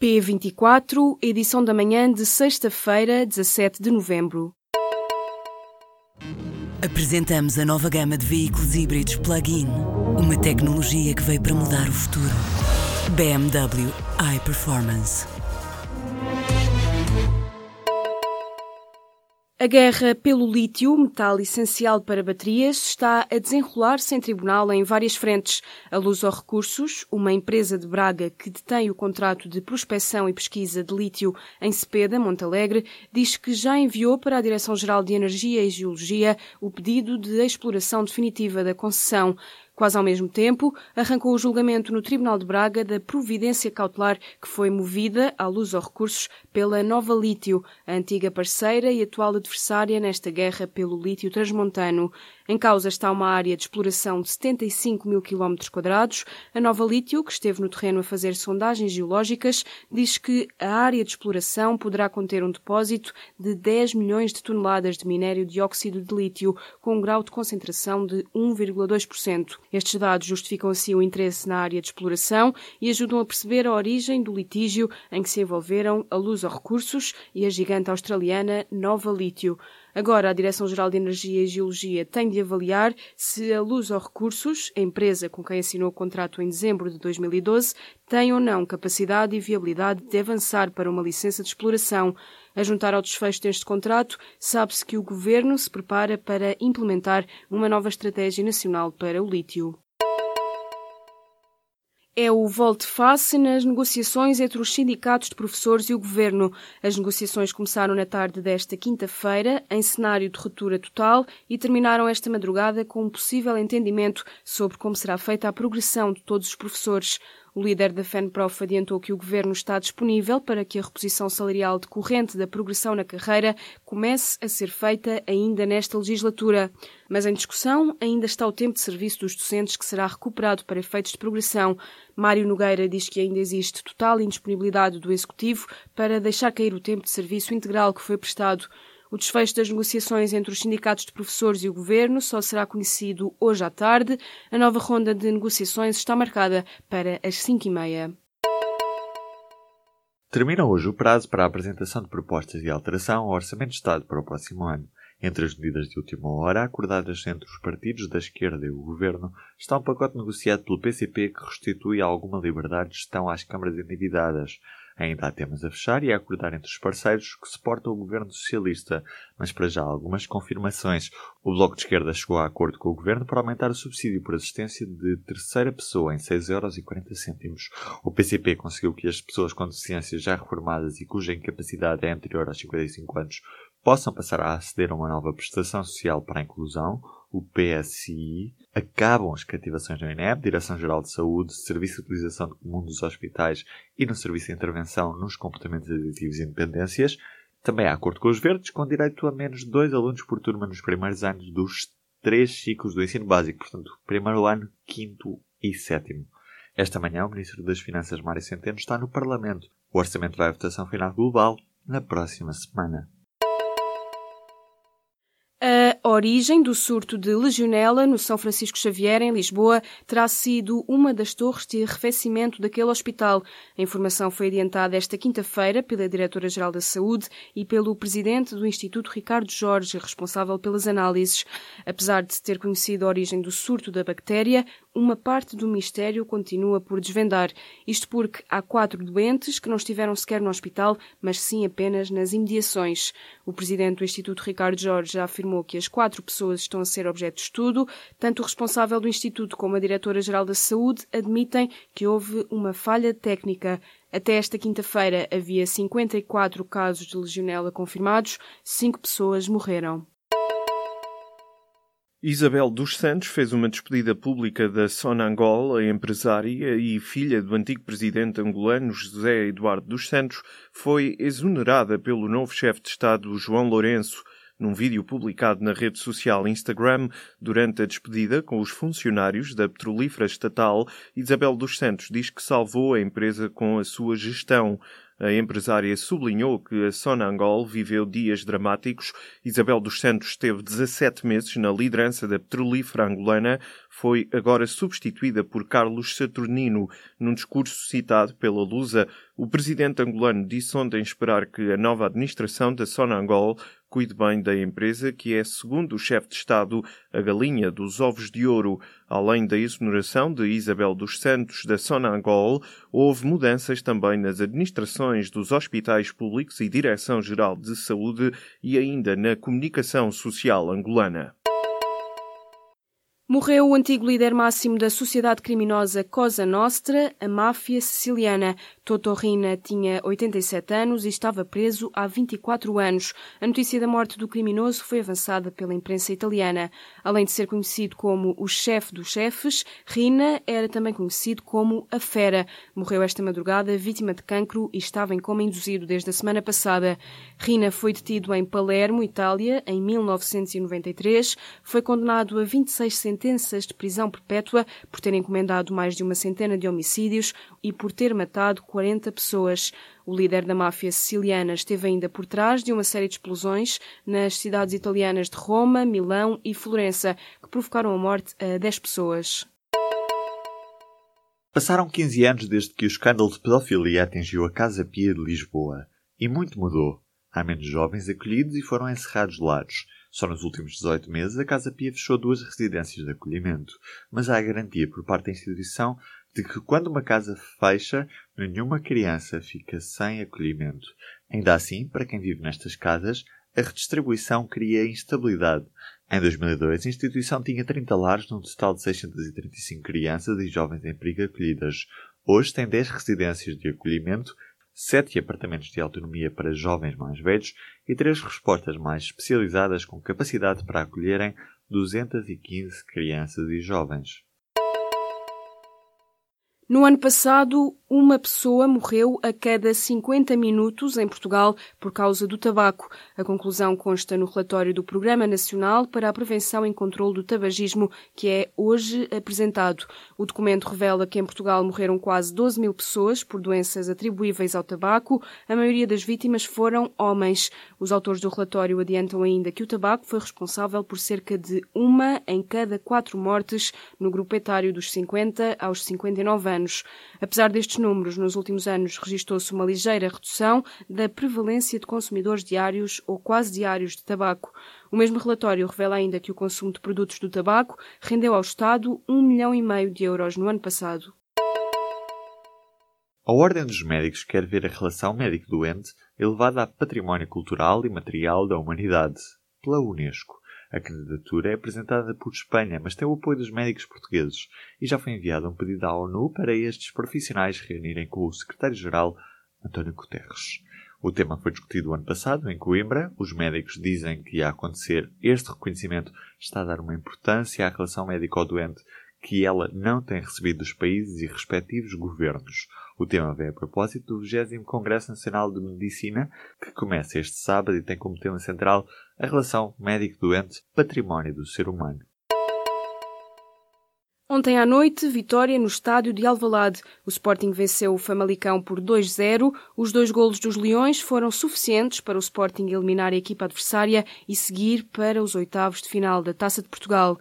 P24, edição da manhã de sexta-feira, 17 de novembro. Apresentamos a nova gama de veículos híbridos plug-in. Uma tecnologia que veio para mudar o futuro. BMW iPerformance. A guerra pelo lítio, metal essencial para baterias, está a desenrolar-se em tribunal em várias frentes. A Luz aos Recursos, uma empresa de Braga que detém o contrato de prospecção e pesquisa de lítio em Cepeda, Montalegre, diz que já enviou para a Direção-Geral de Energia e Geologia o pedido de exploração definitiva da concessão. Quase ao mesmo tempo, arrancou o julgamento no Tribunal de Braga da providência cautelar que foi movida à luz aos recursos pela Nova Lítio, a antiga parceira e atual adversária nesta guerra pelo lítio transmontano. Em causa está uma área de exploração de 75 mil quilómetros quadrados. A Nova Lítio, que esteve no terreno a fazer sondagens geológicas, diz que a área de exploração poderá conter um depósito de 10 milhões de toneladas de minério de óxido de lítio, com um grau de concentração de 1,2%. Estes dados justificam assim o interesse na área de exploração e ajudam a perceber a origem do litígio em que se envolveram a Luz aos Recursos e a gigante australiana Nova Lítio. Agora, a Direção-Geral de Energia e Geologia tem de avaliar se a Luz aos Recursos, a empresa com quem assinou o contrato em dezembro de 2012, tem ou não capacidade e viabilidade de avançar para uma licença de exploração. A juntar ao desfecho deste contrato, sabe-se que o Governo se prepara para implementar uma nova estratégia nacional para o lítio é o volte-face nas negociações entre os sindicatos de professores e o governo. As negociações começaram na tarde desta quinta-feira, em cenário de ruptura total, e terminaram esta madrugada com um possível entendimento sobre como será feita a progressão de todos os professores. O líder da FENPROF adiantou que o governo está disponível para que a reposição salarial decorrente da progressão na carreira comece a ser feita ainda nesta legislatura. Mas em discussão ainda está o tempo de serviço dos docentes que será recuperado para efeitos de progressão. Mário Nogueira diz que ainda existe total indisponibilidade do Executivo para deixar cair o tempo de serviço integral que foi prestado. O desfecho das negociações entre os sindicatos de professores e o governo só será conhecido hoje à tarde. A nova ronda de negociações está marcada para as 5 e meia. Termina hoje o prazo para a apresentação de propostas de alteração ao Orçamento de Estado para o próximo ano. Entre as medidas de última hora acordadas entre os partidos da esquerda e o governo está um pacote negociado pelo PCP que restitui alguma liberdade de gestão às câmaras endividadas, Ainda há temas a fechar e a acordar entre os parceiros que suportam o governo socialista, mas para já algumas confirmações. O Bloco de Esquerda chegou a acordo com o governo para aumentar o subsídio por assistência de terceira pessoa em 6,40€. O PCP conseguiu que as pessoas com deficiências já reformadas e cuja incapacidade é anterior aos 55 anos possam passar a aceder a uma nova prestação social para a inclusão o PSI, acabam as cativações no INEP, Direção-Geral de Saúde, Serviço de Utilização Comum dos Hospitais e no Serviço de Intervenção nos Comportamentos Aditivos e Independências. Também há acordo com os verdes, com direito a menos dois alunos por turma nos primeiros anos dos três ciclos do ensino básico, portanto, primeiro ano, quinto e sétimo. Esta manhã, o Ministro das Finanças, Mário Centeno, está no Parlamento. O orçamento vai à votação final global na próxima semana. Origem do surto de legionela no São Francisco Xavier, em Lisboa, terá sido uma das torres de arrefecimento daquele hospital. A informação foi adiantada esta quinta-feira pela Diretora-Geral da Saúde e pelo Presidente do Instituto Ricardo Jorge, responsável pelas análises. Apesar de se ter conhecido a origem do surto da bactéria, uma parte do mistério continua por desvendar. Isto porque há quatro doentes que não estiveram sequer no hospital, mas sim apenas nas imediações. O Presidente do Instituto Ricardo Jorge já afirmou que as quatro pessoas estão a ser objeto de estudo. Tanto o responsável do Instituto como a Diretora-Geral da Saúde admitem que houve uma falha técnica. Até esta quinta-feira havia 54 casos de legionela confirmados, cinco pessoas morreram. Isabel dos Santos fez uma despedida pública da Sonangol, a empresária e filha do antigo presidente angolano José Eduardo dos Santos, foi exonerada pelo novo chefe de Estado João Lourenço num vídeo publicado na rede social Instagram durante a despedida com os funcionários da petrolífera estatal, Isabel dos Santos diz que salvou a empresa com a sua gestão. A empresária sublinhou que a Sonangol viveu dias dramáticos. Isabel dos Santos esteve 17 meses na liderança da petrolífera angolana, foi agora substituída por Carlos Saturnino. Num discurso citado pela Lusa, o presidente angolano disse ontem esperar que a nova administração da Sonangol cuide bem da empresa, que é, segundo o chefe de Estado, a galinha dos ovos de ouro. Além da exoneração de Isabel dos Santos da Sonangol, houve mudanças também nas administrações dos hospitais públicos e Direção-Geral de Saúde e ainda na comunicação social angolana. Morreu o antigo líder máximo da sociedade criminosa Cosa Nostra, a máfia siciliana. Toto Rina tinha 87 anos e estava preso há 24 anos. A notícia da morte do criminoso foi avançada pela imprensa italiana. Além de ser conhecido como o chefe dos chefes, Rina era também conhecido como a Fera. Morreu esta madrugada vítima de cancro e estava em coma induzido desde a semana passada. Rina foi detido em Palermo, Itália, em 1993. Foi condenado a 26 sentenças de prisão perpétua por ter encomendado mais de uma centena de homicídios e por ter matado 40 pessoas. O líder da máfia siciliana esteve ainda por trás de uma série de explosões nas cidades italianas de Roma, Milão e Florença, que provocaram a morte a 10 pessoas. Passaram 15 anos desde que o escândalo de pedofilia atingiu a Casa Pia de Lisboa. E muito mudou. Há menos jovens acolhidos e foram encerrados lados. Só nos últimos 18 meses a Casa Pia fechou duas residências de acolhimento. Mas há a garantia por parte da instituição de que quando uma casa fecha, nenhuma criança fica sem acolhimento. Ainda assim, para quem vive nestas casas, a redistribuição cria instabilidade. Em 2002, a instituição tinha 30 lares num total de 635 crianças e jovens em perigo acolhidas. Hoje tem 10 residências de acolhimento, 7 apartamentos de autonomia para jovens mais velhos e 3 respostas mais especializadas com capacidade para acolherem 215 crianças e jovens. No ano passado, uma pessoa morreu a cada 50 minutos em Portugal por causa do tabaco. A conclusão consta no relatório do Programa Nacional para a Prevenção e Controlo do Tabagismo, que é hoje apresentado. O documento revela que em Portugal morreram quase 12 mil pessoas por doenças atribuíveis ao tabaco. A maioria das vítimas foram homens. Os autores do relatório adiantam ainda que o tabaco foi responsável por cerca de uma em cada quatro mortes no grupo etário dos 50 aos 59 anos. Apesar destes números, nos últimos anos registrou-se uma ligeira redução da prevalência de consumidores diários ou quase diários de tabaco. O mesmo relatório revela ainda que o consumo de produtos do tabaco rendeu ao Estado um milhão e meio de euros no ano passado. A Ordem dos Médicos quer ver a relação médico-doente elevada a património cultural e material da humanidade, pela Unesco. A candidatura é apresentada por Espanha, mas tem o apoio dos médicos portugueses e já foi enviado um pedido à ONU para estes profissionais reunirem com o secretário-geral António Guterres. O tema foi discutido ano passado em Coimbra. Os médicos dizem que, a acontecer este reconhecimento, está a dar uma importância à relação médico-doente que ela não tem recebido dos países e respectivos governos. O tema vem a propósito do 20 Congresso Nacional de Medicina, que começa este sábado e tem como tema central a relação médico-doente, património do ser humano. Ontem à noite, vitória no estádio de Alvalade. O Sporting venceu o Famalicão por 2-0. Os dois golos dos Leões foram suficientes para o Sporting eliminar a equipa adversária e seguir para os oitavos de final da Taça de Portugal.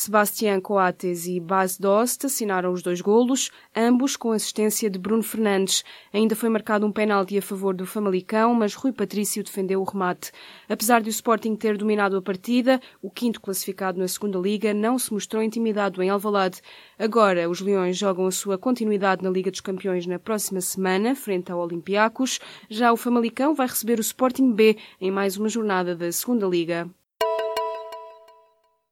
Sebastián Coates e Bas Dost assinaram os dois golos, ambos com assistência de Bruno Fernandes. Ainda foi marcado um penalti a favor do Famalicão, mas Rui Patrício defendeu o remate. Apesar de o Sporting ter dominado a partida, o quinto classificado na segunda liga não se mostrou intimidado em Alvalade. Agora, os Leões jogam a sua continuidade na Liga dos Campeões na próxima semana, frente ao Olympiacos. Já o Famalicão vai receber o Sporting B em mais uma jornada da segunda liga.